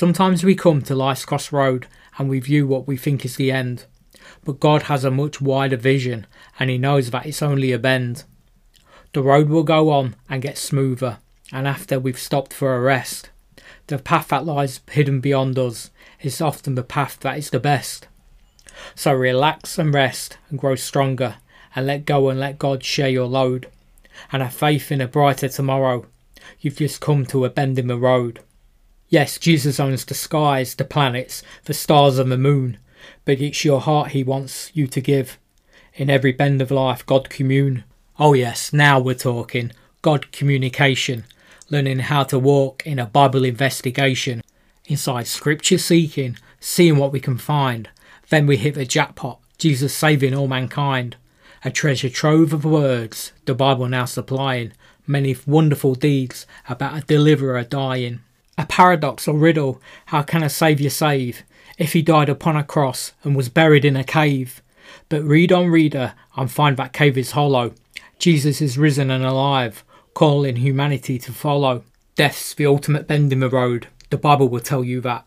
Sometimes we come to life's crossroad and we view what we think is the end. But God has a much wider vision and He knows that it's only a bend. The road will go on and get smoother, and after we've stopped for a rest, the path that lies hidden beyond us is often the path that is the best. So relax and rest and grow stronger and let go and let God share your load and have faith in a brighter tomorrow. You've just come to a bend in the road. Yes, Jesus owns the skies, the planets, the stars and the moon, but it's your heart he wants you to give. In every bend of life, God commune. Oh yes, now we're talking. God communication. Learning how to walk in a Bible investigation. Inside scripture seeking, seeing what we can find. Then we hit the jackpot, Jesus saving all mankind. A treasure trove of words, the Bible now supplying. Many wonderful deeds about a deliverer dying. A paradox or riddle, how can a saviour save if he died upon a cross and was buried in a cave? But read on, reader, and find that cave is hollow. Jesus is risen and alive, calling humanity to follow. Death's the ultimate bend in the road, the Bible will tell you that.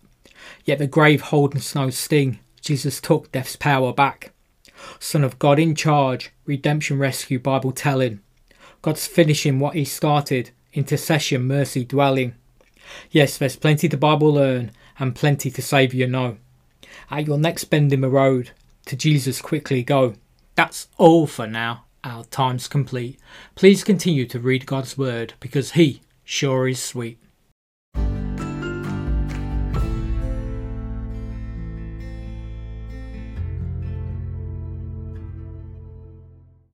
Yet the grave holds no sting, Jesus took death's power back. Son of God in charge, redemption rescue Bible telling. God's finishing what he started, intercession mercy dwelling. Yes, there's plenty the Bible learn and plenty to save you know. At your next bend in the road, to Jesus quickly go. That's all for now. Our time's complete. Please continue to read God's word because He sure is sweet.